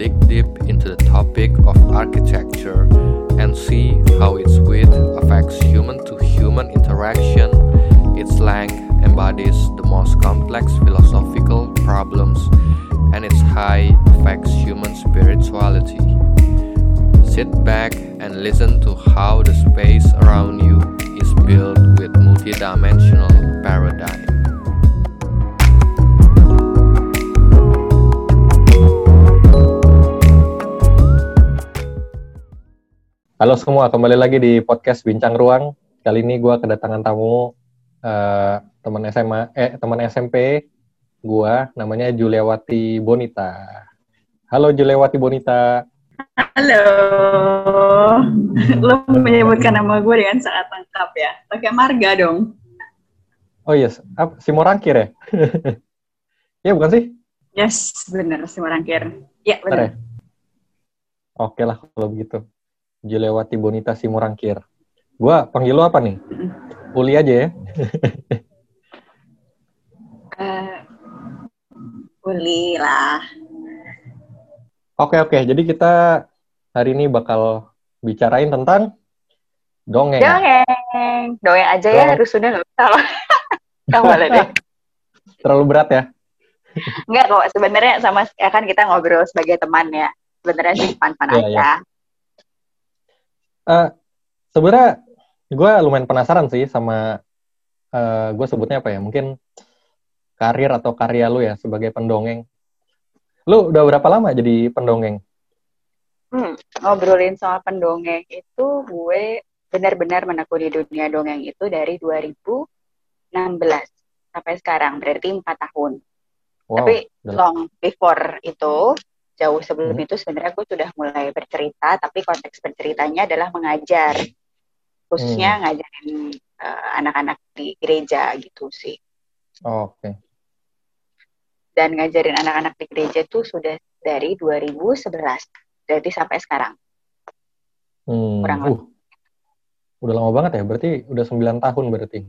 dig deep into the topic of architecture and see how its width affects human to human interaction. Its length embodies the most complex philosophical problems, and its height affects human spirituality. Sit back and listen to how the space around you is built with multidimensional Halo semua, kembali lagi di podcast Bincang Ruang. Kali ini gue kedatangan tamu uh, teman SMA, eh teman SMP gue, namanya Juliawati Bonita. Halo Juliawati Bonita. Halo. Lo menyebutkan nama gue dengan sangat lengkap ya. Pakai marga dong. Oh yes, ah, si Morangkir ya? Iya bukan sih? Yes, bener si Morangkir. Ya benar. Ya? Oke lah kalau begitu. Julewati Bonita Simurangkir. Gua panggil lo apa nih? Uli aja ya. uh, Uli lah. Oke oke, jadi kita hari ini bakal bicarain tentang dongeng. Dongeng, dongeng aja ya, harus sudah nggak usah boleh deh. Terlalu berat ya? Enggak kok, sebenarnya sama ya kan kita ngobrol sebagai teman ya. Sebenarnya sih fun-fun yeah, aja. Yeah uh, sebenarnya gue lumayan penasaran sih sama uh, eh, gue sebutnya apa ya? Mungkin karir atau karya lu ya sebagai pendongeng. Lu udah berapa lama jadi pendongeng? Hmm, ngobrolin soal pendongeng itu gue benar-benar menekuni dunia dongeng itu dari 2016 sampai sekarang berarti empat tahun. Wow, tapi long before itu jauh sebelum hmm. itu sebenarnya aku sudah mulai bercerita tapi konteks berceritanya adalah mengajar khususnya hmm. ngajarin uh, anak-anak di gereja gitu sih. Oh, Oke. Okay. Dan ngajarin anak-anak di gereja itu sudah dari 2011 berarti sampai sekarang. Hmm. Kurang uh. Udah lama banget ya, berarti udah 9 tahun berarti.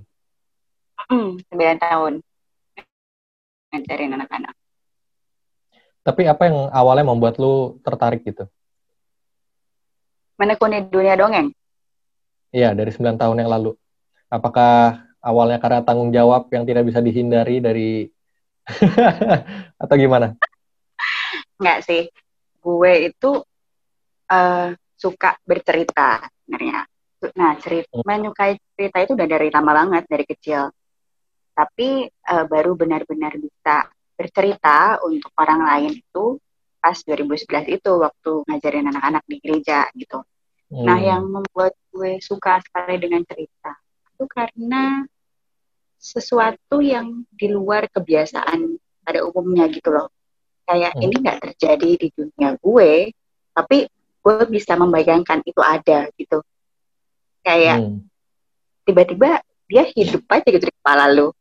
Hmm, 9 tahun ngajarin anak-anak. Tapi apa yang awalnya membuat lu tertarik gitu? Menekuni dunia dongeng? Iya, dari 9 tahun yang lalu. Apakah awalnya karena tanggung jawab yang tidak bisa dihindari dari... atau gimana? Enggak sih. Gue itu uh, suka bercerita sebenarnya. Nah, cerita, hmm. menyukai cerita itu udah dari lama banget, dari kecil. Tapi uh, baru benar-benar bisa bercerita untuk orang lain itu pas 2011 itu waktu ngajarin anak-anak di gereja gitu. Hmm. Nah, yang membuat gue suka sekali dengan cerita itu karena sesuatu yang di luar kebiasaan pada umumnya gitu loh. Kayak hmm. ini nggak terjadi di dunia gue, tapi gue bisa membayangkan itu ada gitu. Kayak hmm. tiba-tiba dia hidup aja gitu di kepala lu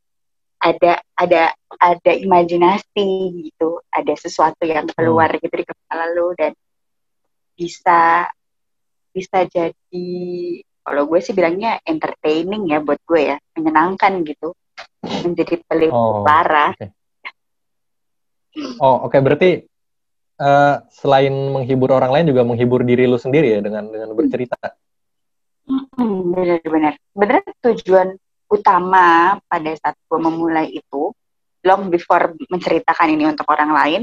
ada ada ada imajinasi gitu ada sesuatu yang hmm. keluar gitu di kepala lo dan bisa bisa jadi kalau gue sih bilangnya entertaining ya buat gue ya menyenangkan gitu menjadi pelipur oh, parah okay. oh oke okay. berarti uh, selain menghibur orang lain juga menghibur diri lu sendiri ya dengan dengan bercerita hmm, benar-benar benar tujuan utama pada saat gue memulai itu long before menceritakan ini untuk orang lain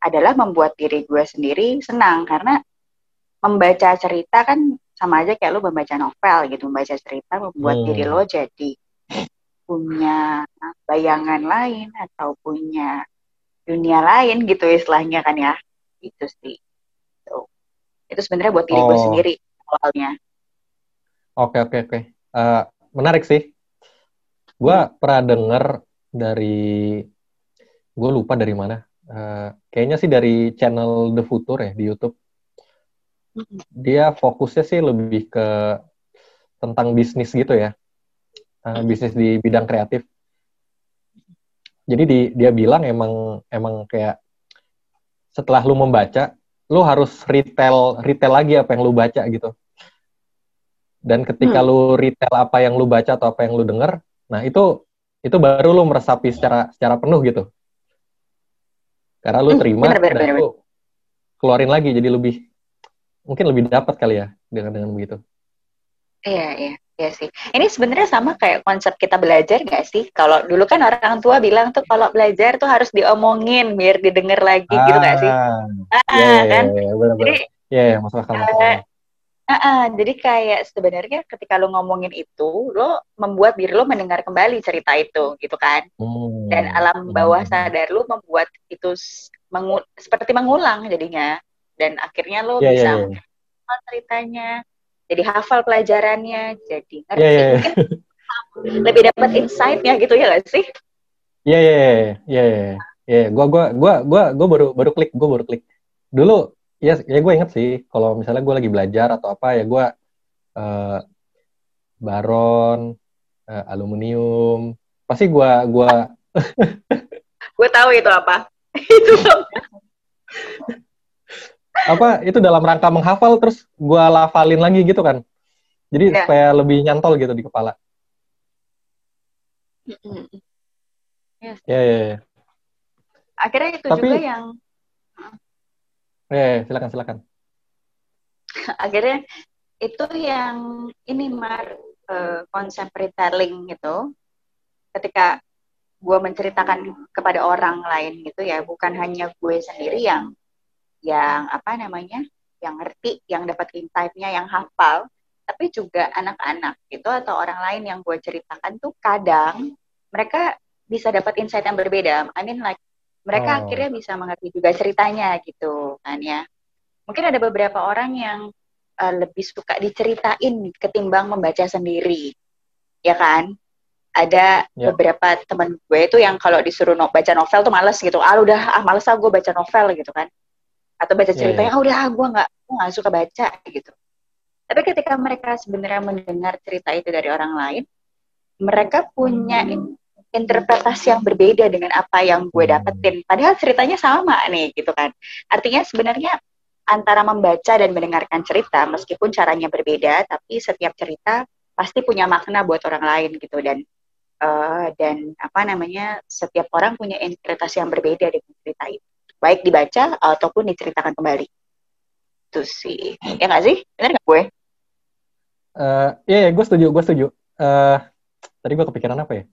adalah membuat diri gue sendiri senang. Karena membaca cerita kan sama aja kayak lo membaca novel gitu. Membaca cerita membuat hmm. diri lo jadi punya bayangan lain atau punya dunia lain gitu istilahnya kan ya. Itu sih. So, itu sebenarnya buat diri oh. gue sendiri awalnya. Oke oke oke. Uh, menarik sih gue pernah denger dari gue lupa dari mana. Uh, kayaknya sih dari channel The Future ya di YouTube. Dia fokusnya sih lebih ke tentang bisnis gitu ya. Uh, bisnis di bidang kreatif. Jadi di, dia bilang emang emang kayak setelah lu membaca lu harus retail retail lagi apa yang lu baca gitu. Dan ketika hmm. lu retail apa yang lu baca atau apa yang lu denger Nah, itu itu baru lo meresapi secara secara penuh gitu. Karena lu Hmm, terima bener, bener, dan bener, lu keluarin lagi jadi lebih mungkin lebih dapat kali ya dengan dengan begitu. Iya, iya, iya sih. Ini sebenarnya sama kayak konsep kita belajar nggak sih? Kalau dulu kan orang tua bilang tuh kalau belajar tuh harus diomongin biar didengar lagi gitu nggak sih? Ah, Ah, iya iya kan? iya benar Jadi, benar. Iya iya masuk akal masuk eh, akal. Ah, ah, jadi kayak sebenarnya ketika lo ngomongin itu, lo membuat diri lo mendengar kembali cerita itu, gitu kan? Hmm, Dan alam bawah sadar lo membuat itu mengu- seperti mengulang jadinya. Dan akhirnya lo Iya iya bisa iya. menghafal ceritanya, jadi hafal pelajarannya, jadi ngerti. iya iya. Mungkin lebih dapat insight-nya gitu ya gak sih? Iya iya iya iya iya. Iya, gua gua gua gua gua baru baru klik, gua baru klik. Dulu ya ya gue inget sih kalau misalnya gue lagi belajar atau apa ya gue eh, baron, eh, aluminium, pasti gua gua Gue tahu itu apa. itu apa itu dalam rangka menghafal terus gua lafalin lagi gitu kan. Jadi Iya. supaya lebih nyantol gitu di kepala. Ya ya ya. Akhirnya itu Tapi- juga yang Ya, ya, silakan silakan. akhirnya itu yang ini mar eh, konsep retelling gitu. Ketika gue menceritakan kepada orang lain gitu ya, bukan hanya gue sendiri yang yang apa namanya, yang ngerti, yang dapat insight-nya, yang hafal, tapi juga anak-anak gitu atau orang lain yang gue ceritakan tuh kadang mereka bisa dapat insight yang berbeda. I mean like mereka Oh. akhirnya bisa mengerti juga ceritanya gitu kan ya. Mungkin ada beberapa orang yang uh, lebih suka diceritain ketimbang membaca sendiri, ya kan? Ada Ya. beberapa temen gue itu yang kalau disuruh no- baca novel tuh males gitu. Ah udah, ah males ah gue baca novel gitu kan. Atau baca Ya, ceritanya, ya. ah udah ah, gue nggak gue nggak suka baca gitu. Tapi ketika mereka sebenarnya mendengar cerita itu dari orang lain, mereka punya in- interpretasi yang berbeda dengan apa yang gue Hmm. dapetin. Padahal ceritanya sama nih gitu kan. Artinya sebenarnya antara membaca dan mendengarkan cerita, meskipun caranya berbeda, tapi setiap cerita pasti punya makna buat orang lain gitu dan eh, dan apa namanya setiap orang punya interpretasi yang berbeda dengan cerita itu, baik dibaca ataupun diceritakan kembali. Itu sih, ya nggak sih? Benar nggak gue? Eh, Iya, yeah, gue setuju, gue setuju. Eh, tadi gue kepikiran apa ya?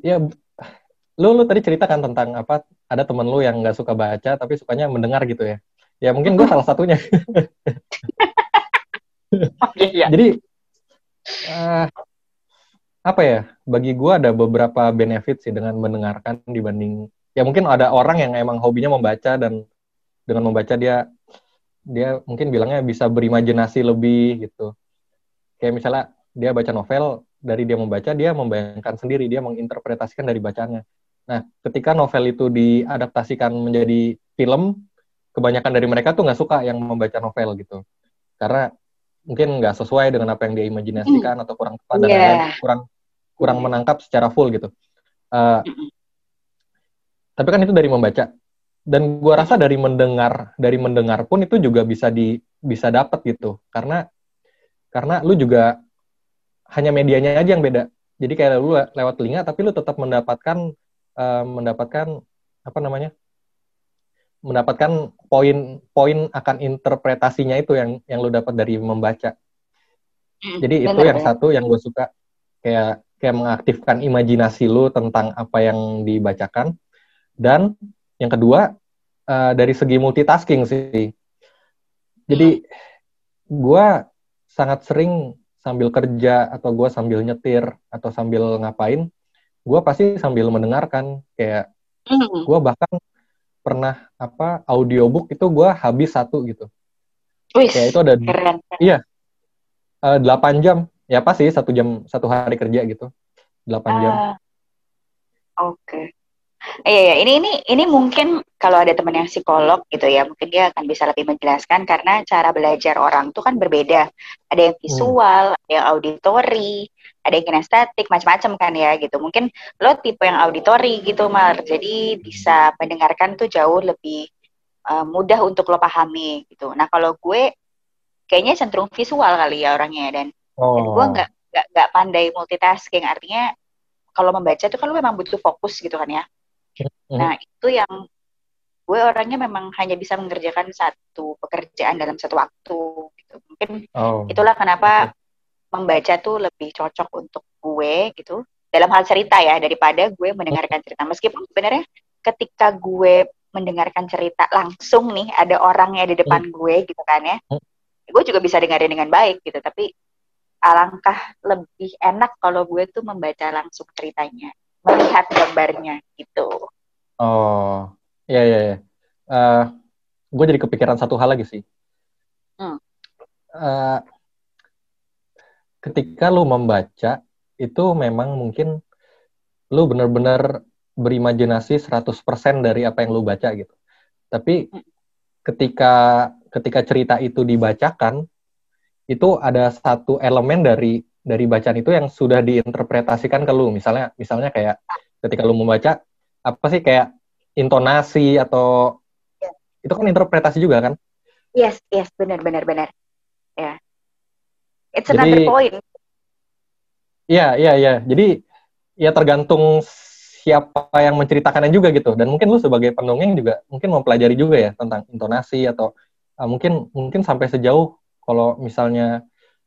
Ya, lu lu tadi ceritakan tentang apa? Ada temen lu yang nggak suka baca tapi sukanya mendengar gitu ya? Ya mungkin gue salah satunya. Oh iya. Jadi eh, apa ya? Bagi gue ada beberapa benefit sih dengan mendengarkan dibanding ya mungkin ada orang yang emang hobinya membaca dan dengan membaca dia dia mungkin bilangnya bisa berimajinasi lebih gitu. Kayak misalnya dia baca novel, dari dia membaca dia membayangkan sendiri, dia menginterpretasikan dari bacanya. Nah, ketika novel itu diadaptasikan menjadi film, kebanyakan dari mereka tuh nggak suka yang membaca novel gitu. Karena mungkin nggak sesuai dengan apa yang dia imajinasikan atau kurang tepat dan Iya. lain-lain, kurang kurang menangkap secara full gitu. Eh, tapi kan itu dari membaca. Dan gua rasa dari mendengar, dari mendengar pun itu juga bisa di bisa dapat gitu. Karena karena lu juga hanya medianya aja yang beda. Jadi kayak lu le- lewat telinga tapi lu tetap mendapatkan eh, mendapatkan apa namanya? mendapatkan poin-poin akan interpretasinya itu yang yang lu dapat dari membaca. Jadi itu Bener, yang bener. satu yang gue suka kayak kayak mengaktifkan imajinasi lu tentang apa yang dibacakan. Dan yang kedua eh, dari segi multitasking sih. Jadi gue sangat sering sambil kerja atau gue sambil nyetir atau sambil ngapain, gue pasti sambil mendengarkan kayak Hmm. gue bahkan pernah apa audiobook itu gue habis satu gitu. Wih, Kayak itu ada keren. eh, 8 jam. Ya apa sih satu jam satu hari kerja gitu. 8 jam. Ah, Oke. Iya, iya. Ini ini ini mungkin kalau ada teman yang psikolog gitu ya, mungkin dia akan bisa lebih menjelaskan karena cara belajar orang tuh kan berbeda. Ada yang visual, ada yang auditory, ada yang kinestetik, macam-macam kan ya gitu. Mungkin lo tipe yang auditory gitu, Mar. Jadi bisa mendengarkan tuh jauh lebih uh, mudah untuk lo pahami gitu. Nah, kalau gue kayaknya cenderung visual kali ya orangnya dan dan gue Oh. nggak nggak pandai multitasking artinya kalau membaca itu kan lu memang butuh fokus gitu kan ya. Nah, itu yang gue orangnya memang hanya bisa mengerjakan satu pekerjaan dalam satu waktu gitu. Mungkin Oh. itulah kenapa membaca tuh lebih cocok untuk gue gitu dalam hal cerita ya daripada gue mendengarkan cerita meskipun sebenarnya ketika gue mendengarkan cerita langsung nih ada orangnya di depan gue gitu kan ya Hmm. gue juga bisa dengerin dengan baik gitu tapi alangkah lebih enak kalau gue tuh membaca langsung ceritanya melihat gambarnya gitu Oh, iya iya. iya. Eh, gue jadi kepikiran satu hal lagi sih. Hmm. Eh, ketika lu membaca itu memang mungkin lu benar-benar berimajinasi 100% dari apa yang lu baca gitu. Tapi Hmm. ketika ketika cerita itu dibacakan itu ada satu elemen dari dari bacaan itu yang sudah diinterpretasikan ke lu. Misalnya misalnya kayak ketika lu membaca apa sih kayak intonasi atau Ya. itu kan interpretasi juga kan? yes yes benar benar benar ya it's Jadi- another point Iya, iya, iya. Jadi ya tergantung siapa yang menceritakannya juga gitu. Dan mungkin lu sebagai pendongeng juga mungkin mempelajari juga ya tentang intonasi atau uh, mungkin mungkin sampai sejauh kalau misalnya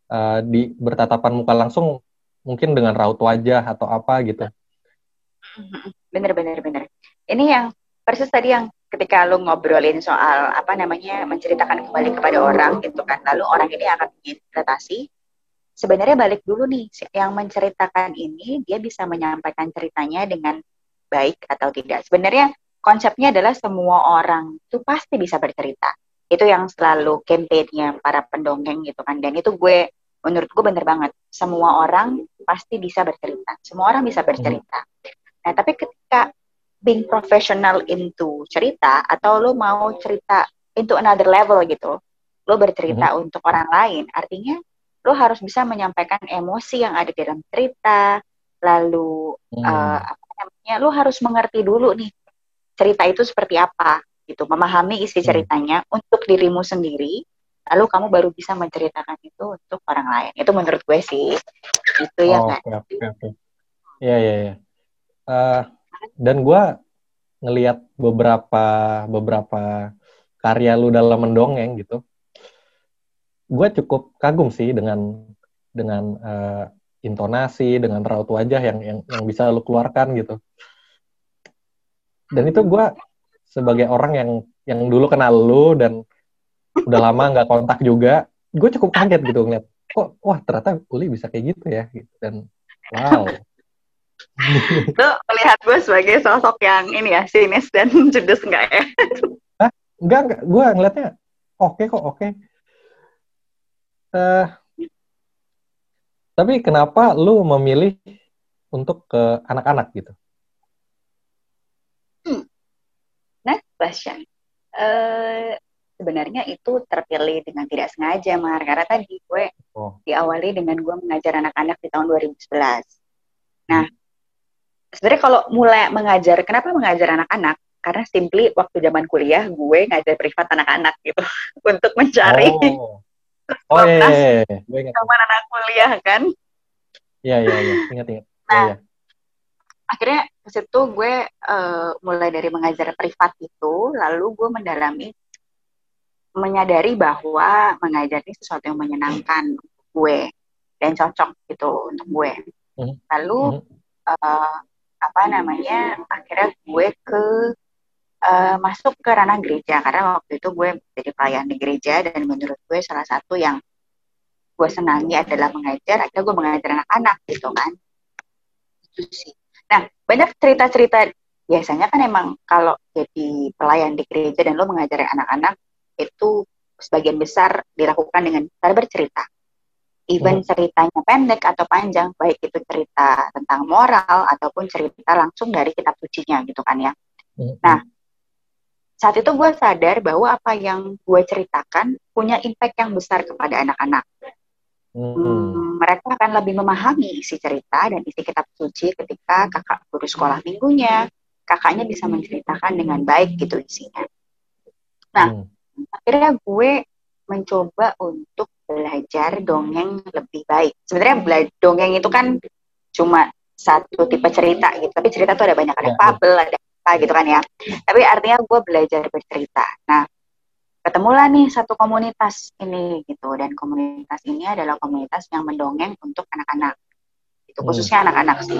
uh, di bertatapan muka langsung mungkin dengan raut wajah atau apa gitu. bener bener bener. Ini yang persis tadi yang ketika lu ngobrolin soal apa namanya menceritakan kembali kepada orang gitu kan. Lalu orang ini akan menginterpretasi sebenarnya balik dulu nih yang menceritakan ini dia bisa menyampaikan ceritanya dengan baik atau tidak. Sebenarnya konsepnya adalah semua orang itu pasti bisa bercerita itu yang selalu campaignnya para pendongeng gitu kan. Dan itu gue menurut gue bener banget. Semua orang pasti bisa bercerita. Semua orang bisa bercerita. Nah, tapi ketika being professional into cerita atau lo mau cerita into another level gitu, lo bercerita untuk orang lain, artinya lo harus bisa menyampaikan emosi yang ada di dalam cerita, lalu Hmm. eh, apa namanya, lo harus mengerti dulu nih cerita itu seperti apa gitu, memahami isi Hmm. ceritanya untuk dirimu sendiri, lalu kamu baru bisa menceritakan itu untuk orang lain. Itu menurut gue sih, itu ya Oh, nggak? Oke, oke, oke. Iya, iya, iya. Eh, dan gue ngelihat beberapa beberapa karya lu dalam mendongeng gitu. Gue cukup kagum sih dengan dengan eh, intonasi, dengan raut wajah yang yang yang bisa lu keluarkan gitu. Dan itu gue sebagai orang yang yang dulu kenal lu dan udah lama nggak kontak juga, gue cukup kaget gitu ngeliat. Kok, wah ternyata Uli bisa kayak gitu ya. Gitu. Dan wow. Lo melihat gue sebagai sosok yang ini ya, sinis dan judes enggak ya? Enggak, enggak. Gue ngeliatnya oke kok, oke. Eh, tapi kenapa lu memilih untuk ke anak-anak gitu? Next question. Eh, sebenarnya itu terpilih dengan tidak sengaja, Mar. Karena tadi gue Oh. diawali dengan gue mengajar anak-anak di tahun 2011. Nah, sebenarnya kalau mulai mengajar, kenapa mengajar anak-anak? Karena simply waktu zaman kuliah gue ngajar privat anak-anak gitu untuk mencari Oh, oh iya, iya, iya. Gue ingat. anak kuliah kan. Iya, iya, iya. Ingat, ingat. Iya, Nah, iya. Akhirnya ke situ gue eh, mulai dari mengajar privat itu, lalu gue mendalami menyadari bahwa mengajar ini sesuatu yang menyenangkan gue dan cocok gitu untuk gue. Mhm. Lalu eh, apa namanya? Akhirnya gue ke eh, masuk ke ranah gereja karena waktu itu gue jadi pelayan di gereja dan menurut gue salah satu yang gue senangi adalah mengajar. Akhirnya gue mengajar anak-anak gitu kan. Itu sih. Nah, banyak cerita-cerita biasanya kan emang kalau jadi pelayan di gereja dan lo mengajar anak-anak itu sebagian besar dilakukan dengan cara bercerita. Even Mhm. ceritanya pendek atau panjang, baik itu cerita tentang moral ataupun cerita langsung dari kitab sucinya gitu kan ya. Mhm. Nah, saat itu gue sadar bahwa apa yang gue ceritakan punya impact yang besar kepada anak-anak. Mhm. Hmm, mereka akan lebih memahami isi cerita dan isi kitab suci ketika kakak guru sekolah minggunya, kakaknya bisa menceritakan dengan baik gitu isinya. Nah, Mhm. akhirnya gue mencoba untuk belajar dongeng lebih baik. Sebenarnya bela- dongeng itu kan cuma satu tipe cerita gitu, tapi cerita tuh ada banyak, ada Ya, ya. ada bercerita gitu kan ya. Tapi artinya gue belajar bercerita. Nah, ketemulah nih satu komunitas ini gitu dan komunitas ini adalah komunitas yang mendongeng untuk anak-anak. Itu Hmm. khususnya anak-anak sih.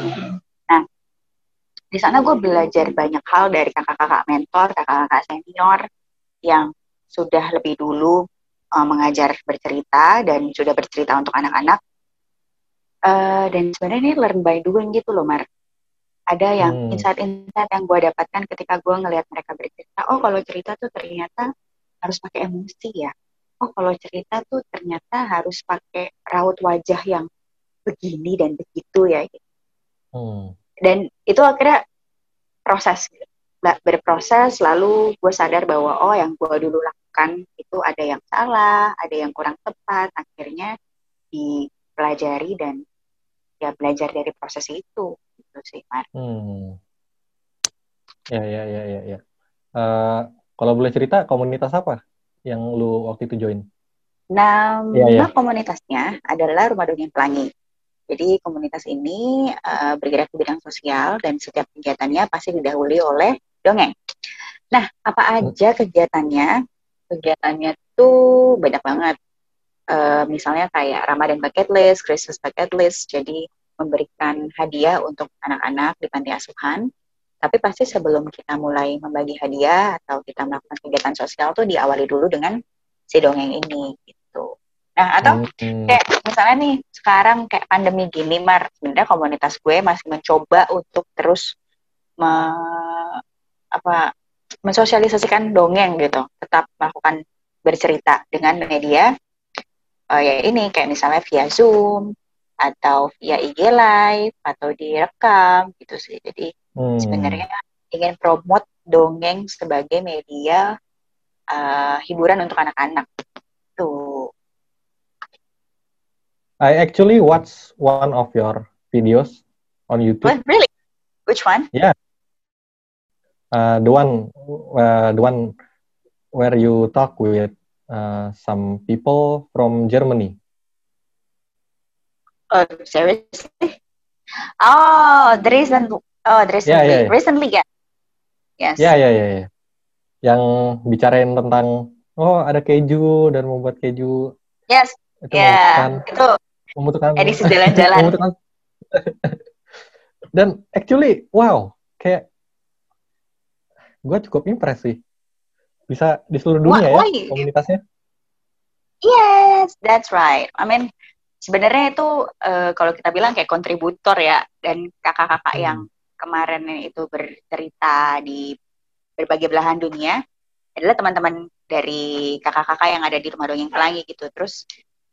Nah, di sana gue belajar banyak hal dari kakak-kakak mentor, kakak-kakak senior yang sudah lebih dulu uh, mengajar bercerita dan sudah bercerita untuk anak-anak. Uh, dan sebenarnya ini learn by doing gitu loh, Mar. Ada yang Hmm. insight-insight yang gue dapatkan ketika gue ngelihat mereka bercerita. Oh, kalau cerita tuh ternyata harus pakai emosi ya. Oh, kalau cerita tuh ternyata harus pakai raut wajah yang begini dan begitu ya. Hmm. Dan itu akhirnya proses berproses lalu gue sadar bahwa oh yang gue dulu lakukan itu ada yang salah ada yang kurang tepat akhirnya dipelajari dan ya belajar dari proses itu gitu sih Mar. Hmm. Ya, ya, ya, ya, ya. Eh, kalau boleh cerita, komunitas apa yang lu waktu itu join? Nama Iya, iya. komunitasnya adalah Rumah Dongeng Pelangi. Jadi komunitas ini eh, bergerak di bidang sosial dan setiap kegiatannya pasti didahului oleh dongeng. Nah, apa aja kegiatannya? Kegiatannya tuh banyak banget. Eh, misalnya kayak Ramadan bucket list, Christmas bucket list, jadi memberikan hadiah untuk anak-anak di panti asuhan. Tapi pasti sebelum kita mulai membagi hadiah atau kita melakukan kegiatan sosial tuh diawali dulu dengan si dongeng ini gitu. Nah, atau Hmm. kayak misalnya nih sekarang kayak pandemi gini Mar sebenarnya komunitas gue masih mencoba untuk terus me- apa mensosialisasikan dongeng gitu tetap melakukan bercerita dengan media eh, ya ini kayak misalnya via Zoom atau via IG live atau direkam gitu sih jadi Hmm. sebenarnya ingin promote dongeng sebagai media eh, hiburan untuk anak-anak tuh I actually watch one of your videos on YouTube. What, really which one Uh, the one, uh, the one where you talk with uh, some people from Germany. Oh, seriously? Oh, the recent, oh, recently, Yeah, yeah, yeah. recently, yeah. Yes. Ya, ya, ya, ya. Yang bicarain tentang oh ada keju dan membuat keju Yes, itu ya. membutuhkan Itu membutuhkan edisi jalan-jalan. membutuhkan dan actually wow kayak gue cukup impress sih bisa di seluruh dunia Why- ya komunitasnya Yes, that's right. I mean, sebenarnya itu eh, kalau kita bilang kayak kontributor ya, dan kakak-kakak Hmm. yang kemarin itu bercerita di berbagai belahan dunia adalah teman-teman dari kakak-kakak yang ada di Rumah Dongeng Pelangi gitu. Terus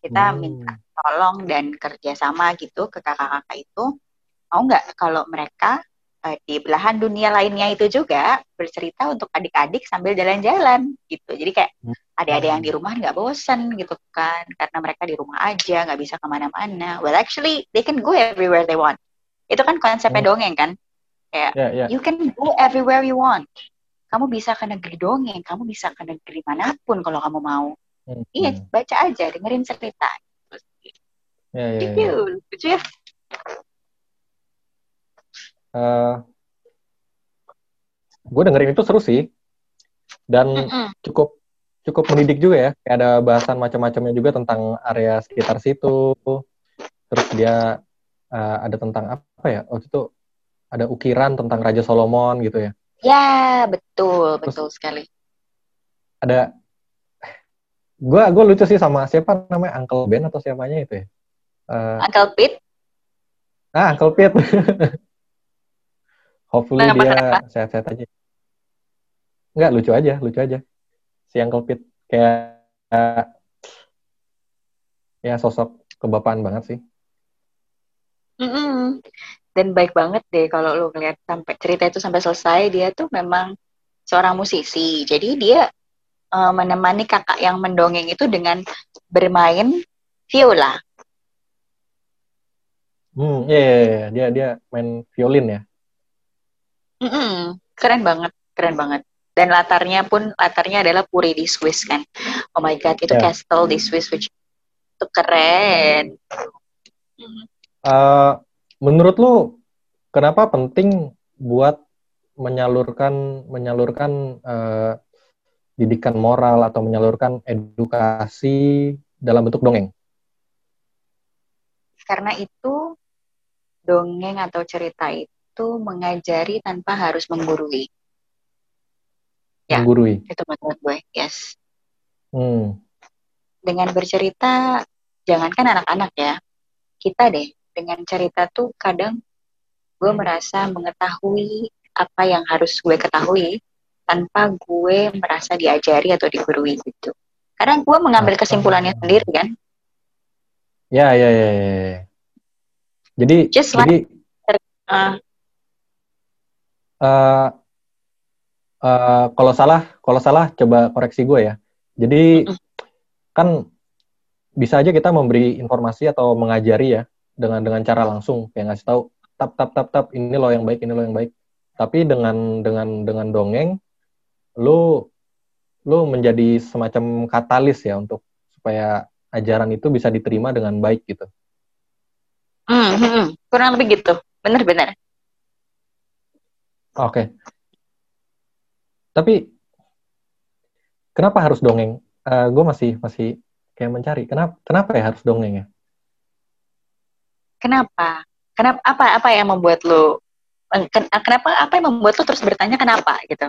kita Hmm. minta tolong dan kerjasama gitu ke kakak-kakak itu mau nggak kalau mereka eh, di belahan dunia lainnya itu juga bercerita untuk adik-adik sambil jalan-jalan gitu jadi kayak Hmm. adik-adik yang di rumah nggak bosan gitu kan karena mereka di rumah aja nggak bisa ke mana-mana well actually they can go everywhere they want itu kan konsepnya Hmm. dongeng kan ya ya. You can go everywhere you want. Kamu bisa ke negeri dongeng kamu bisa ke negeri mana pun kalau kamu mau. Hmm. iya baca aja dengerin cerita. Ya ya, ya. Gitu, lucu ya. Eh, gue dengerin itu seru sih. Dan Mm-mm. cukup cukup mendidik juga ya. Kayak ada bahasan macam-macamnya juga tentang area sekitar situ. Terus dia eh, ada tentang apa ya? Waktu itu ada ukiran tentang Raja Solomon gitu ya. Ya, betul, Terus- betul sekali. ada gue gue lucu sih sama siapa namanya? Uncle Ben atau siapanya itu ya? Eh, Uncle Pete, ah Uncle Pete. Hopefully Kenapa, dia sehat-sehat aja. Enggak, lucu aja lucu aja. Si Uncle Pete kayak ya sosok kebapaan banget sih. Mm-mm. Dan baik banget deh kalau lu ngeliat sampai cerita itu sampai selesai, dia tuh memang seorang musisi. Jadi dia eh, menemani kakak yang mendongeng itu dengan bermain viola. Hmm, iya, iya, iya. dia dia main violin ya. Mm-mm. Keren banget, keren banget. Dan latarnya pun latarnya adalah Puri di Swiss kan. Oh my god, itu Ya. castle di Swiss which itu keren. Eh, menurut lu kenapa penting buat menyalurkan menyalurkan uh, didikan moral atau menyalurkan edukasi dalam bentuk dongeng? Karena itu dongeng atau cerita itu mengajari tanpa harus menggurui. Ya, menggurui. Itu menurut gue, yes. Hmm. Dengan bercerita, jangankan anak-anak ya, kita deh dengan cerita tuh kadang gue merasa mengetahui apa yang harus gue ketahui tanpa gue merasa diajari atau digurui gitu. Karena gue mengambil kesimpulannya sendiri kan. Ya, ya, ya, ya. ya. Jadi, Just jadi, like, uh, uh, uh, kalau salah, kalau salah coba koreksi gue ya. Jadi, uh -uh. kan bisa aja kita memberi informasi atau mengajari ya dengan dengan cara langsung. Kayak ngasih tahu tap tap tap tap ini lo yang baik ini lo yang baik. Tapi dengan dengan dengan dongeng lu lu menjadi semacam katalis ya untuk supaya ajaran itu bisa diterima dengan baik gitu. Hmm, hmm, hmm. kurang lebih gitu. Benar-benar oke. Okay. tapi kenapa harus dongeng? Uh, eh, gue masih masih kayak mencari. Kenapa kenapa ya harus dongeng ya kenapa Kenapa apa apa yang membuat lo kenapa apa yang membuat lo terus bertanya kenapa gitu?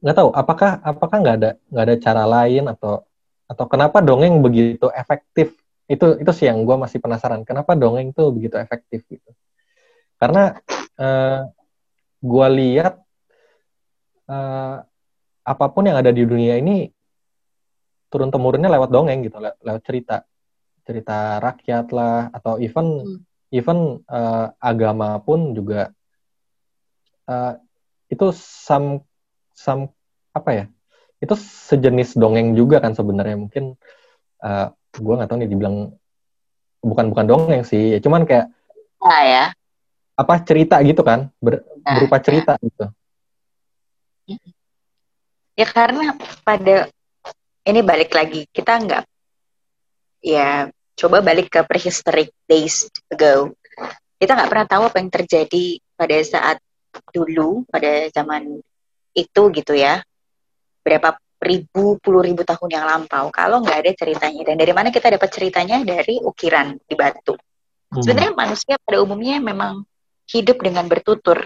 Nggak tahu. Apakah apakah nggak ada nggak ada cara lain atau atau kenapa dongeng begitu efektif? Itu itu sih yang gue masih penasaran. Kenapa dongeng tuh begitu efektif gitu? Karena uh, eh, gue lihat uh, apa pun yang ada di dunia ini turun temurunnya lewat dongeng gitu, lewat cerita cerita rakyat lah atau even hmm. even uh, agama pun juga uh, itu sam sam apa ya itu sejenis dongeng juga kan sebenarnya mungkin uh, eh, gue nggak tahu nih dibilang bukan bukan dongeng sih ya cuman kayak nah, ya apa cerita gitu kan ber, nah, berupa cerita ya. gitu ya karena pada ini balik lagi kita nggak ya coba balik ke prehistoric days ago. Kita nggak pernah tahu apa yang terjadi pada saat dulu pada zaman itu gitu ya. Berapa ribu puluh ribu tahun yang lampau. Kalau nggak ada ceritanya dan dari mana kita dapat ceritanya? Dari ukiran di batu. Hmm. sebenarnya manusia pada umumnya memang hidup dengan bertutur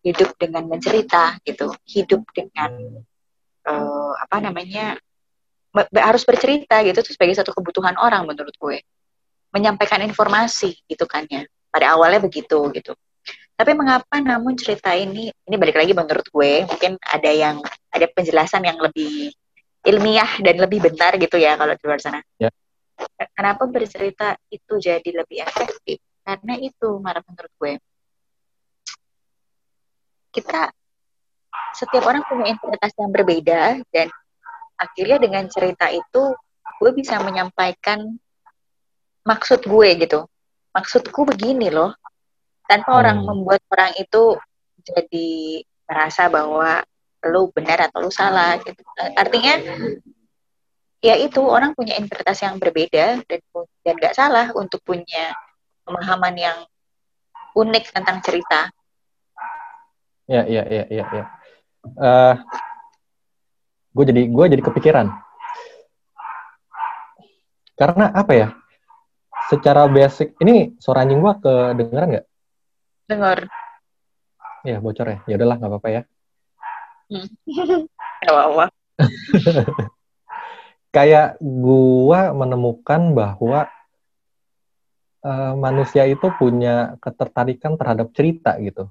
hidup dengan mencerita gitu hidup dengan uh, apa namanya harus bercerita gitu itu sebagai satu kebutuhan orang menurut gue. Menyampaikan informasi gitu kan ya. Pada awalnya begitu gitu. Tapi mengapa namun cerita ini ini balik lagi menurut gue mungkin ada yang ada penjelasan yang lebih ilmiah dan lebih benar gitu ya kalau di luar sana. Ya. kenapa bercerita itu jadi lebih efektif? Karena itu marah menurut gue. Kita setiap orang punya interpretasi yang berbeda dan akhirnya dengan cerita itu gue bisa menyampaikan maksud gue gitu. Maksudku begini loh. Tanpa hmm. orang membuat orang itu jadi merasa bahwa lu benar atau lu salah gitu. Artinya ya itu orang punya interpretasi yang berbeda dan dan nggak salah untuk punya pemahaman yang unik tentang cerita. Ya ya ya ya ya. Uh, gue jadi gue jadi kepikiran. Karena apa ya? Secara basic ini suara anjing gue kedengeran nggak? Dengar ya bocor ya. Ya udahlah nggak apa-apa ya. Hmm. apa-apa. Kayak gua menemukan bahwa uh, manusia itu punya ketertarikan terhadap cerita gitu.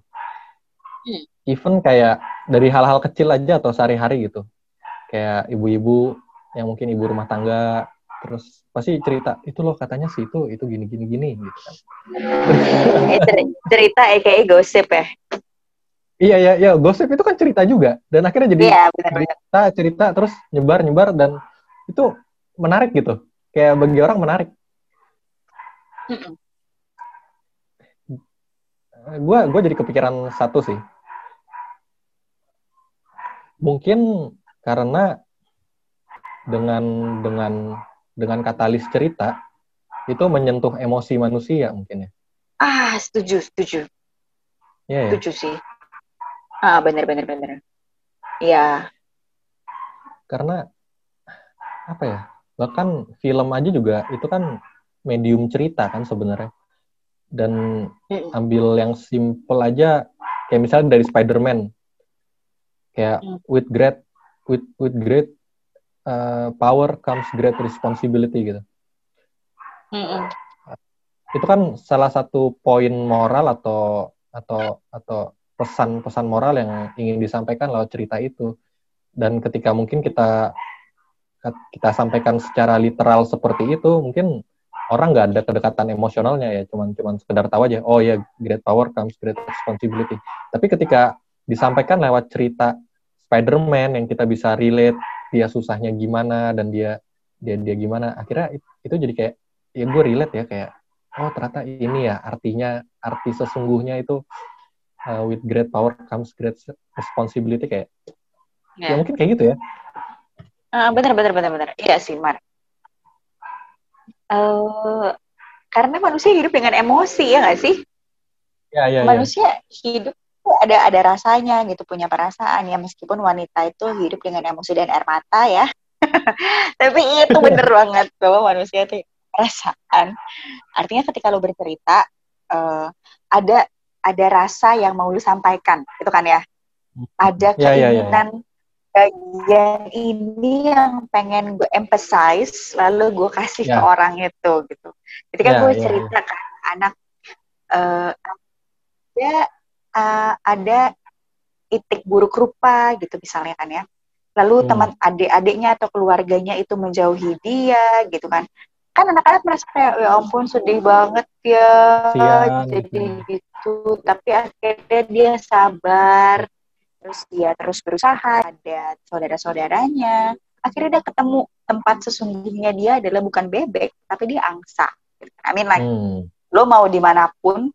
Hmm. even kayak dari hal-hal kecil aja atau sehari-hari gitu kayak ibu-ibu yang mungkin ibu rumah tangga terus pasti cerita itu loh katanya sih itu itu gini gini gini gitu kan. Cerita kayak gosip ya. Iya iya iya gosip itu kan cerita juga dan akhirnya jadi iya, cerita cerita terus nyebar nyebar dan itu menarik gitu. Kayak bagi orang menarik. Gue gue jadi kepikiran satu sih. Mungkin karena dengan dengan dengan katalis cerita itu menyentuh emosi manusia mungkin ya ah setuju setuju Iya, ya. Setuju sih. Ah, bener bener bener. Iya. Karena apa ya? Bahkan film aja juga itu kan medium cerita kan sebenarnya. Dan ambil yang simple aja kayak misalnya dari Spider-Man. Kayak Hmm. with great with with great uh, power comes great responsibility gitu. Mm-mm. Itu kan salah satu poin moral atau atau atau pesan-pesan moral yang ingin disampaikan lewat cerita itu. Dan ketika mungkin kita kita sampaikan secara literal seperti itu, mungkin orang nggak ada kedekatan emosionalnya ya, cuman cuman sekedar tahu aja, oh ya great power comes great responsibility. Tapi ketika disampaikan lewat cerita Spider-Man yang kita bisa relate dia susahnya gimana dan dia dia dia gimana, akhirnya it- itu jadi kayak ya gue relate ya kayak oh ternyata ini ya artinya arti sesungguhnya itu uh, with great power comes great responsibility kayak ya Ya. mungkin kayak gitu ya. Ah, bener bener bener bener. Iya sih, Mar. Eh, karena manusia hidup dengan emosi ya nggak sih? Ya ya ya. manusia hidup tuh ada ada rasanya gitu punya perasaan ya meskipun wanita itu hidup dengan emosi dan air mata ya tapi itu bener banget bahwa manusia itu perasaan artinya ketika lo bercerita eh, ada ada rasa yang mau lu sampaikan gitu kan ya ada Ya, ya, ya, ya. keinginan bagian ini yang pengen gue emphasize lalu gue kasih ke Ya. orang itu gitu ketika Ya, gue ya, ya. cerita ke anak eh, ada uh, ada itik buruk rupa gitu misalnya kan ya. Lalu Hmm. teman adik-adiknya atau keluarganya itu menjauhi dia gitu kan. Kan anak-anak merasa kayak ya ampun sedih banget ya Kasian, jadi gitu. gitu. Tapi akhirnya dia sabar. Terus dia terus berusaha ada saudara-saudaranya. Akhirnya dia ketemu tempat sesungguhnya dia adalah bukan bebek tapi dia angsa. I mean like Hmm. lo mau di mana pun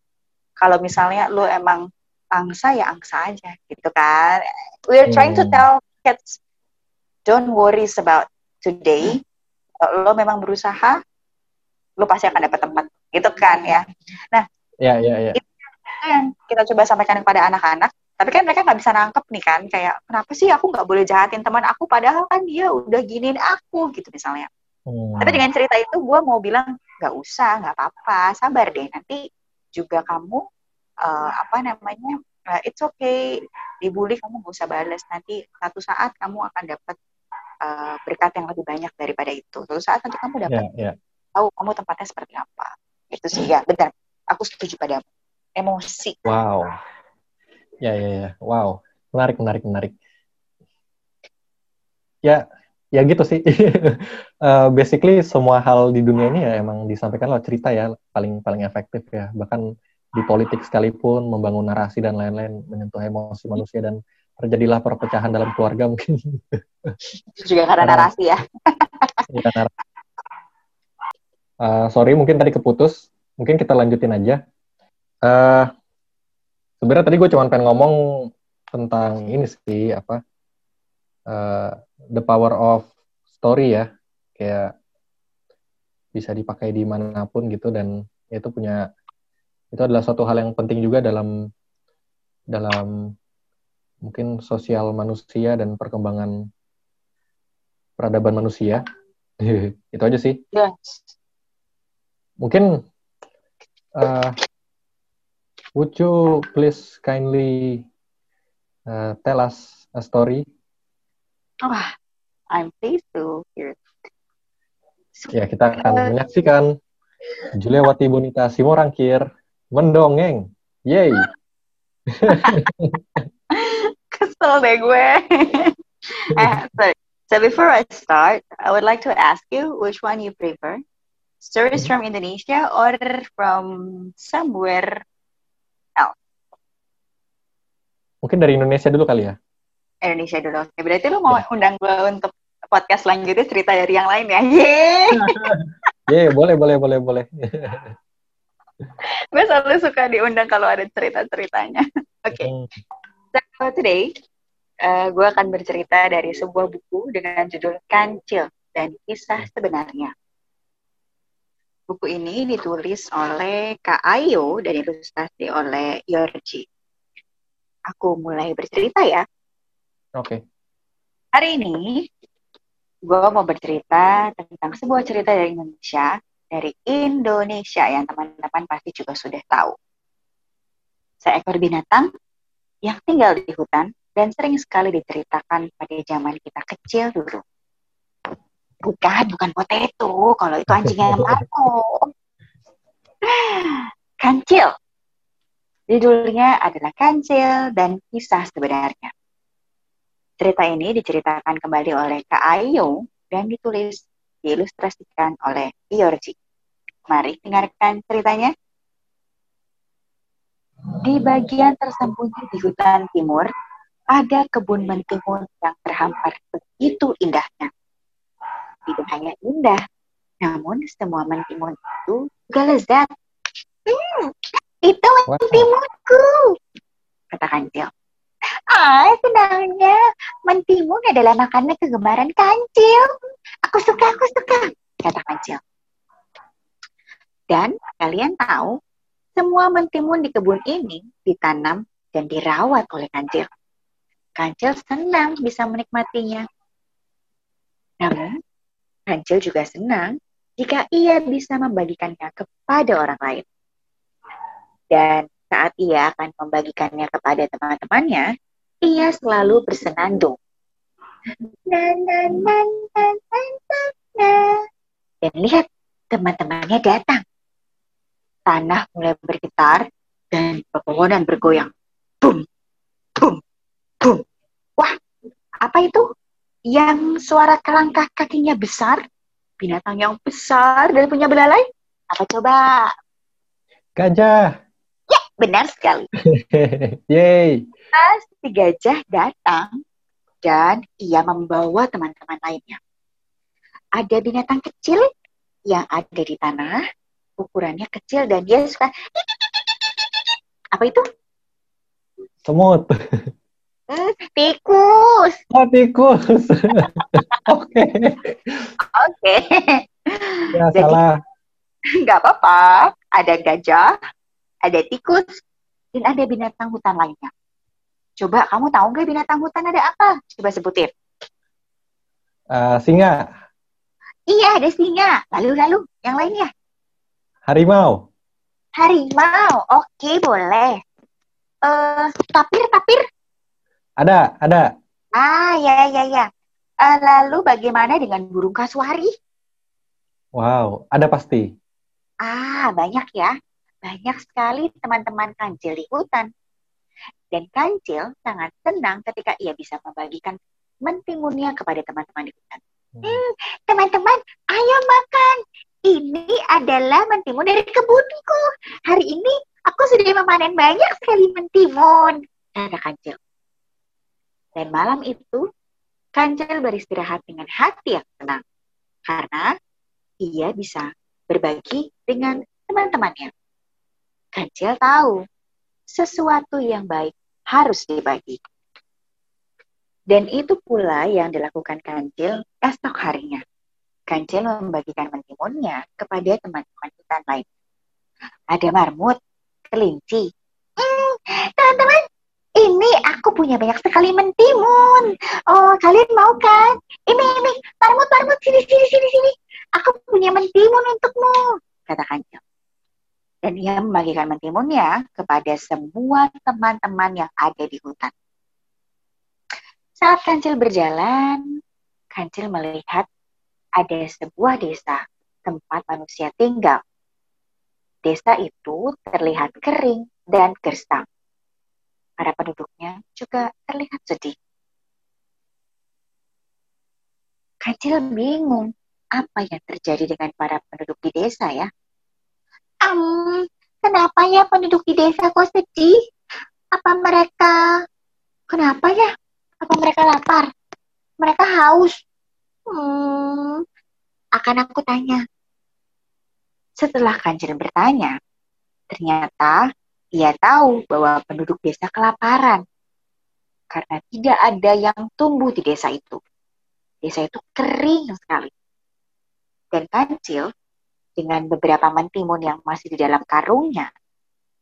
kalau misalnya lo emang angsa ya angsa aja gitu kan we're trying to Hmm. tell kids don't worry about today kalau lo memang berusaha lo pasti akan dapat tempat gitu kan ya Ya ya ya. itu yang kita coba sampaikan kepada anak-anak tapi kan mereka nggak bisa nangkep nih kan kayak kenapa sih aku nggak boleh jahatin teman aku padahal kan dia udah giniin aku gitu misalnya Hmm. tapi dengan cerita itu gue mau bilang nggak usah, nggak apa-apa, sabar deh. Nanti juga kamu eh, apa namanya, eh, it's okay dibully kamu gak usah balas. Nanti satu saat kamu akan dapat eh, berkat yang lebih banyak daripada itu. Suatu saat nanti kamu dapat Ya ya. tahu kamu tempatnya seperti apa. Itu sih ya, benar. Aku setuju pada emosi. Wow. Ya ya ya. Wow. Menarik menarik menarik. Ya ya gitu sih. Eh, basically semua hal di dunia ini ya emang disampaikan lewat cerita ya paling paling efektif ya. Bahkan di politik sekalipun membangun narasi dan lain-lain menyentuh emosi manusia dan terjadilah perpecahan dalam keluarga mungkin. Juga karena Karena- narasi ya. Ya, narasi. Eh, sorry mungkin tadi keputus. Mungkin kita lanjutin aja. Eh sebenarnya tadi gue cuma pengen ngomong tentang ini sih apa eh, the power of story ya kayak bisa dipakai di mana pun gitu dan itu punya itu adalah suatu hal yang penting juga dalam dalam mungkin sosial manusia dan perkembangan peradaban manusia itu aja sih Yes. mungkin uh, would you please kindly uh, tell us a story Wah, I'm pleased to hear. ya kita akan menyaksikan Juliawati Bonita Simorangkir mendongeng yay Kesel deh gue. eh, sorry. So before I start, I would like to ask you which one you prefer. Stories from Indonesia or from somewhere mungkin dari Indonesia dulu kali ya Indonesia dulu. Oke, berarti lu mau undang gue untuk podcast selanjutnya cerita dari yang lain ya? Yeay! yay boleh boleh boleh boleh gue selalu suka diundang kalau ada cerita-ceritanya. Oke. Hmm, So today, eh, gue akan bercerita dari sebuah buku dengan judul Kancil dan Kisah Sebenarnya. Buku ini ditulis oleh Kak Ayo dan ilustrasi oleh Yorji. aku mulai bercerita ya. Oke. Hari ini gue mau bercerita tentang sebuah cerita dari Indonesia, dari Indonesia yang teman-teman pasti juga sudah tahu. Seekor binatang yang tinggal di hutan dan sering sekali diceritakan pada zaman kita kecil dulu. Bukan, bukan potato. Kalau itu anjing yang Marco. Kancil. Judulnya adalah Kancil dan kisah sebenarnya. Cerita ini diceritakan kembali oleh Kak Ayu dan ditulis diilustrasikan oleh Giorgi. Mari dengarkan ceritanya. Di bagian tersembunyi di hutan timur, ada kebun mentimun yang terhampar begitu indahnya. Tidak hanya indah, namun semua mentimun itu juga lezat. Hmm, itu mentimunku, kata Kancil. Ah, senangnya. Mentimun adalah makanan kegemaran kancil. Aku suka, aku suka, kata kancil. Dan kalian tahu, semua mentimun di kebun ini ditanam dan dirawat oleh kancil. Kancil senang bisa menikmatinya. Namun, kancil juga senang jika ia bisa membagikannya kepada orang lain. Dan saat ia akan membagikannya kepada teman-temannya, ia selalu bersenandung. Dan lihat, teman-temannya datang. Tanah mulai bergetar dan pepohonan bergoyang. Bum, bum, bum. Wah, apa itu? Yang suara kelangkah kakinya besar? Binatang yang besar dan punya belalai? Apa coba? Gajah. Benar sekali. Yeay. Pas si gajah datang dan ia membawa teman-teman lainnya. Ada binatang kecil yang ada di tanah, ukurannya kecil dan dia suka apa itu? Semut. Hmm, tikus. Oh, tikus. Oke. Oke. Ya, Jadi- salah. Nggak apa-apa. Ada gajah, ada tikus, dan ada binatang hutan lainnya. Coba kamu tahu nggak binatang hutan ada apa? Coba sebutin. Eh, singa, Iya, ada singa. Lalu-lalu, yang lainnya. harimau, Harimau. Oke, boleh. Eh, tapir-tapir. ada, ada. Ah, ya, ya, ya. Eh, lalu bagaimana dengan burung kasuari? Wow, ada pasti. Ah, banyak ya. Banyak sekali teman-teman kancil di hutan. Dan kancil sangat senang ketika ia bisa membagikan mentimunnya kepada teman-teman di hutan. Hmm, teman-teman, ayo makan. Ini adalah mentimun dari kebunku. Hari ini aku sudah memanen banyak sekali mentimun. Kata kancil. Dan malam itu, kancil beristirahat dengan hati yang tenang. Karena ia bisa berbagi dengan teman-temannya. Kancil tahu sesuatu yang baik harus dibagi. Dan itu pula yang dilakukan Kancil esok harinya. Kancil membagikan mentimunnya kepada teman-teman hutan lain. Ada marmut, kelinci. Hmm, teman-teman, ini aku punya banyak sekali mentimun. Oh, kalian mau kan? Ini, ini, marmut, marmut, sini, sini, sini, sini. Aku punya mentimun untukmu, kata Kancil. Dan ia membagikan mentimunnya kepada semua teman-teman yang ada di hutan. Saat Kancil berjalan, Kancil melihat ada sebuah desa tempat manusia tinggal. Desa itu terlihat kering dan gersang. Para penduduknya juga terlihat sedih. Kancil bingung apa yang terjadi dengan para penduduk di desa ya. Um, kenapa ya penduduk di desa kok sedih? Apa mereka, kenapa ya? Apa mereka lapar? Mereka haus? Hmm, akan aku tanya. Setelah Kancil bertanya, ternyata ia tahu bahwa penduduk desa kelaparan. Karena tidak ada yang tumbuh di desa itu. Desa itu kering sekali. Dan Kancil, dengan beberapa mentimun yang masih di dalam karungnya,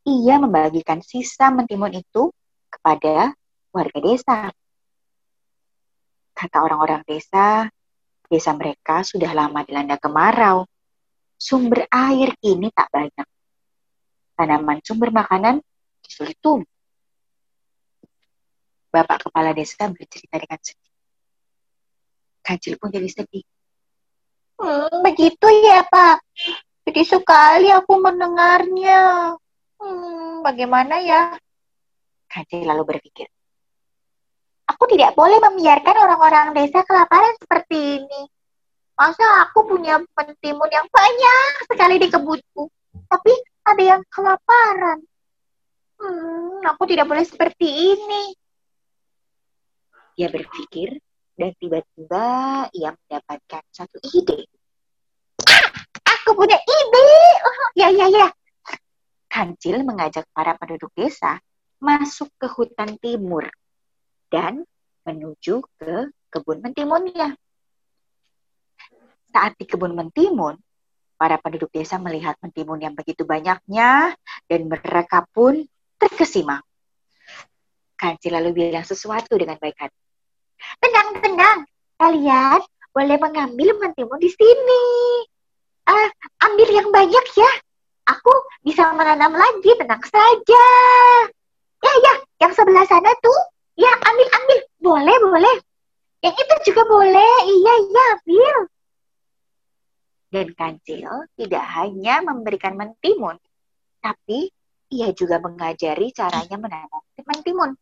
ia membagikan sisa mentimun itu kepada warga desa. Kata orang-orang desa, desa mereka sudah lama dilanda kemarau. Sumber air kini tak banyak. Tanaman sumber makanan sulit tumbuh. Bapak kepala desa bercerita dengan sedih. Kancil pun jadi sedih. Hmm, begitu ya Pak. Jadi sekali aku mendengarnya. Hmm, bagaimana ya? Kancil lalu berpikir. Aku tidak boleh membiarkan orang-orang desa kelaparan seperti ini. Masa aku punya pentimun yang banyak sekali di kebunku, tapi ada yang kelaparan. Hmm, aku tidak boleh seperti ini. Dia berpikir dan tiba-tiba ia mendapatkan satu ide. Ah, aku punya ide. Oh, ya, ya, ya. Kancil mengajak para penduduk desa masuk ke hutan timur dan menuju ke kebun mentimunnya. Saat di kebun mentimun, para penduduk desa melihat mentimun yang begitu banyaknya dan mereka pun terkesima. Kancil lalu bilang sesuatu dengan baik hati. Tenang, tenang. Kalian boleh mengambil mentimun di sini. Uh, ambil yang banyak ya. Aku bisa menanam lagi, tenang saja. Ya, ya, yang sebelah sana tuh. Ya, ambil, ambil. Boleh, boleh. Yang itu juga boleh. Iya, iya, ambil. Dan kancil tidak hanya memberikan mentimun, tapi ia juga mengajari caranya menanam mentimun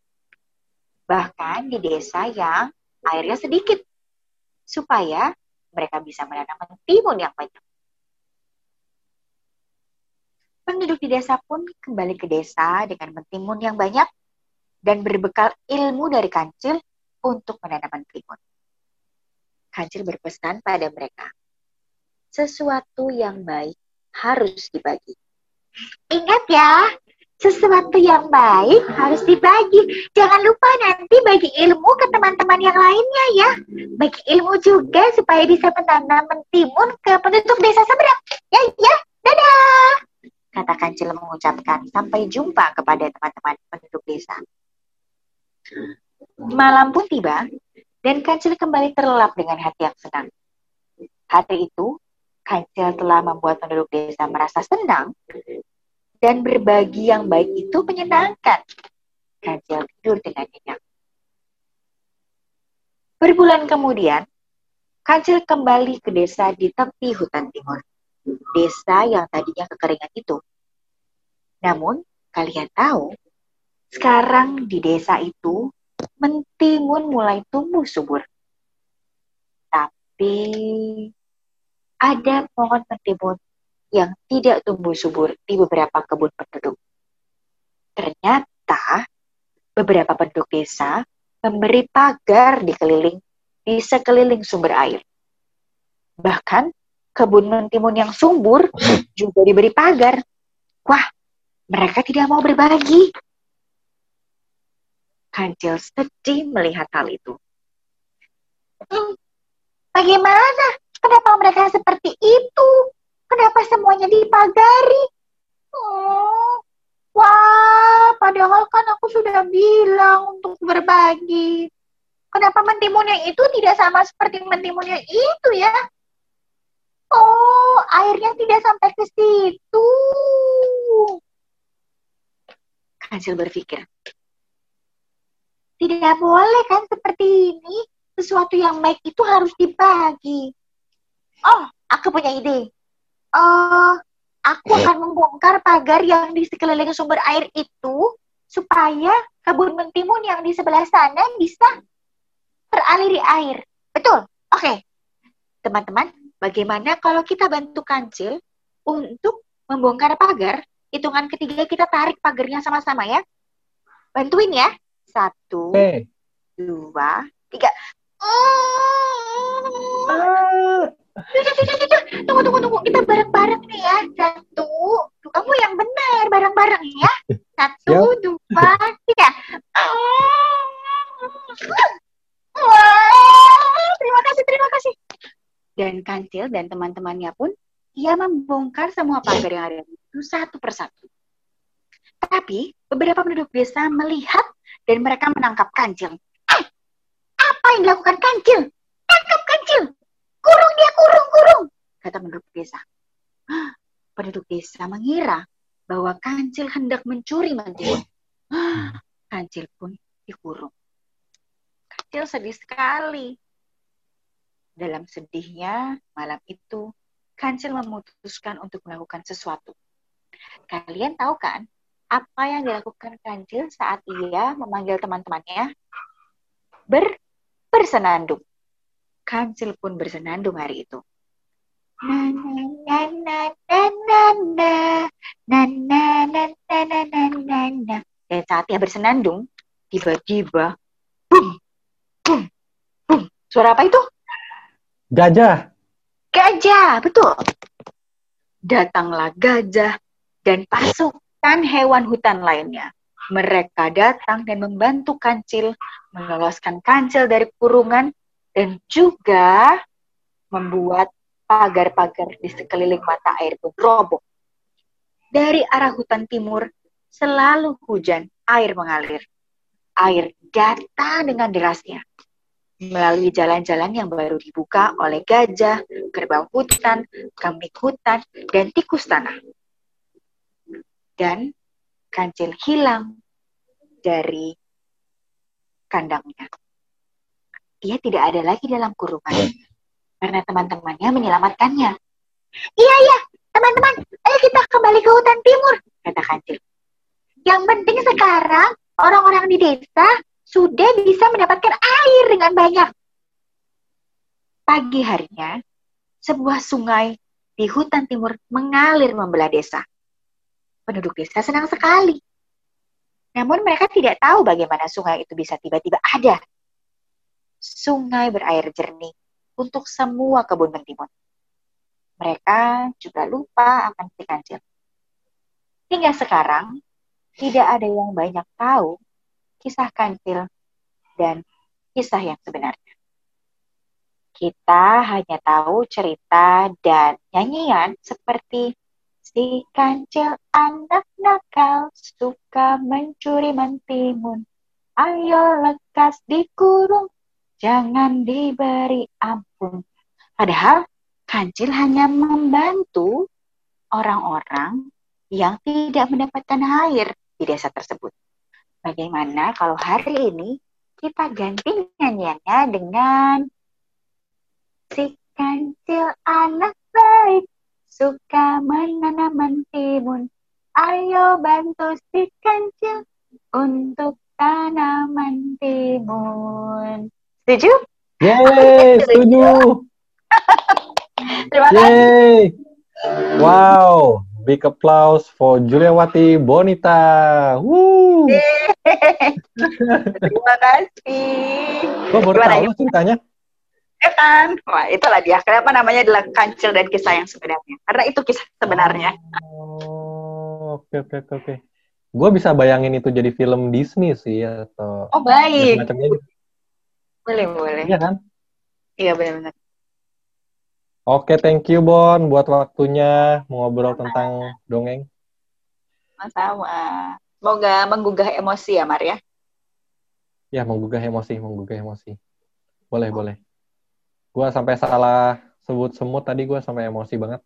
bahkan di desa yang airnya sedikit, supaya mereka bisa menanam mentimun yang banyak. Penduduk di desa pun kembali ke desa dengan mentimun yang banyak dan berbekal ilmu dari kancil untuk menanam mentimun. Kancil berpesan pada mereka, sesuatu yang baik harus dibagi. Ingat ya, sesuatu yang baik harus dibagi. Jangan lupa nanti bagi ilmu ke teman-teman yang lainnya ya. Bagi ilmu juga supaya bisa menanam mentimun ke penduduk desa seberang. Ya, ya, dadah. Kata Kancil mengucapkan sampai jumpa kepada teman-teman penduduk desa. Malam pun tiba dan Kancil kembali terlelap dengan hati yang senang. Hati itu, Kancil telah membuat penduduk desa merasa senang dan berbagi yang baik itu menyenangkan. Kancil tidur dengan nyenyak. Berbulan kemudian, Kancil kembali ke desa di tepi hutan timur. Desa yang tadinya kekeringan itu. Namun, kalian tahu, sekarang di desa itu mentimun mulai tumbuh subur. Tapi ada pohon mentimun yang tidak tumbuh subur di beberapa kebun penduduk. Ternyata beberapa penduduk desa memberi pagar di keliling di sekeliling sumber air. Bahkan kebun mentimun yang subur juga diberi pagar. Wah, mereka tidak mau berbagi. Kancil sedih melihat hal itu. Hmm, bagaimana? Kenapa mereka seperti itu? Kenapa semuanya dipagari? Oh, wah, padahal kan aku sudah bilang untuk berbagi. Kenapa mentimunnya itu tidak sama seperti mentimunnya itu ya? Oh, airnya tidak sampai ke situ. Kancil berpikir. Tidak boleh kan seperti ini. Sesuatu yang baik itu harus dibagi. Oh, aku punya ide uh, aku iya. akan membongkar pagar yang di sekeliling sumber air itu supaya kebun mentimun yang di sebelah sana bisa teraliri air. Betul? Oke. Okay. Teman-teman, bagaimana kalau kita bantu kancil untuk membongkar pagar? Hitungan ketiga kita tarik pagarnya sama-sama ya. Bantuin ya. Satu, hey. dua, tiga. Uh tunggu tunggu tunggu kita bareng-bareng nih ya. Satu. Tuh kamu yang benar bareng-bareng ya. Satu dua tiga. Terima kasih terima kasih. Dan kancil dan teman-temannya pun ia membongkar semua pagar yang ada itu satu persatu. Tapi beberapa penduduk desa melihat dan mereka menangkap kancil. Eh, apa yang dilakukan kancil? Kurung dia, kurung, kurung! Kata penduduk desa. Penduduk desa mengira bahwa kancil hendak mencuri mentimun. Kancil pun dikurung. Kancil sedih sekali. Dalam sedihnya, malam itu, Kancil memutuskan untuk melakukan sesuatu. Kalian tahu kan apa yang dilakukan Kancil saat ia memanggil teman-temannya? Ber bersenandung. Kancil pun bersenandung hari itu. Na na na na na na na na na na na na na na Dan saat ia bersenandung, tiba-tiba, bum, bum, bum. Suara apa itu? Gajah. Gajah, betul. Datanglah gajah dan pasukan hewan hutan lainnya. Mereka datang dan membantu kancil meloloskan kancil dari kurungan dan juga membuat pagar-pagar di sekeliling mata air pun roboh. Dari arah hutan timur selalu hujan, air mengalir. Air datang dengan derasnya melalui jalan-jalan yang baru dibuka oleh gajah, kerbau hutan, kambing hutan, dan tikus tanah. Dan kancil hilang dari kandangnya. Ia tidak ada lagi dalam kurungan karena teman-temannya menyelamatkannya. Iya, iya, teman-teman, ayo kita kembali ke hutan timur, kata kancil. Yang penting sekarang orang-orang di desa sudah bisa mendapatkan air dengan banyak. Pagi harinya, sebuah sungai di hutan timur mengalir membelah desa. Penduduk desa senang sekali. Namun mereka tidak tahu bagaimana sungai itu bisa tiba-tiba ada. Sungai berair jernih untuk semua kebun mentimun. Mereka juga lupa akan si kancil. Hingga sekarang, tidak ada yang banyak tahu kisah kancil dan kisah yang sebenarnya. Kita hanya tahu cerita dan nyanyian seperti si kancil anak nakal suka mencuri mentimun. Ayo lekas dikurung, jangan diberi ampun. Padahal kancil hanya membantu orang-orang yang tidak mendapatkan air di desa tersebut. Bagaimana kalau hari ini kita ganti nyanyiannya dengan si kancil anak baik suka menanam mentimun. Ayo bantu si kancil untuk tanaman timun. Setuju? Yeay, setuju. Terima kasih. Yeay. Wow, big applause for Juliawati Bonita. Woo. Terima kasih. Gue baru Gimana, tahu loh ceritanya. Ya kan? Wah, itulah dia. Kenapa namanya adalah kancil dan kisah yang sebenarnya? Karena itu kisah sebenarnya. Oh, oke oke oke. Gue bisa bayangin itu jadi film Disney sih atau Oh, baik. macamnya. Boleh, boleh. Iya kan? Iya, benar-benar. Oke, thank you Bon buat waktunya mengobrol tentang dongeng. Sama-sama. Semoga menggugah emosi ya, Mar ya. Ya, menggugah emosi, menggugah emosi. Boleh, boleh. Gua sampai salah sebut semut tadi gua sampai emosi banget.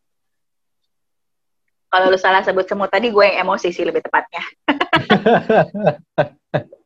Kalau lu salah sebut semut tadi, gue yang emosi sih lebih tepatnya.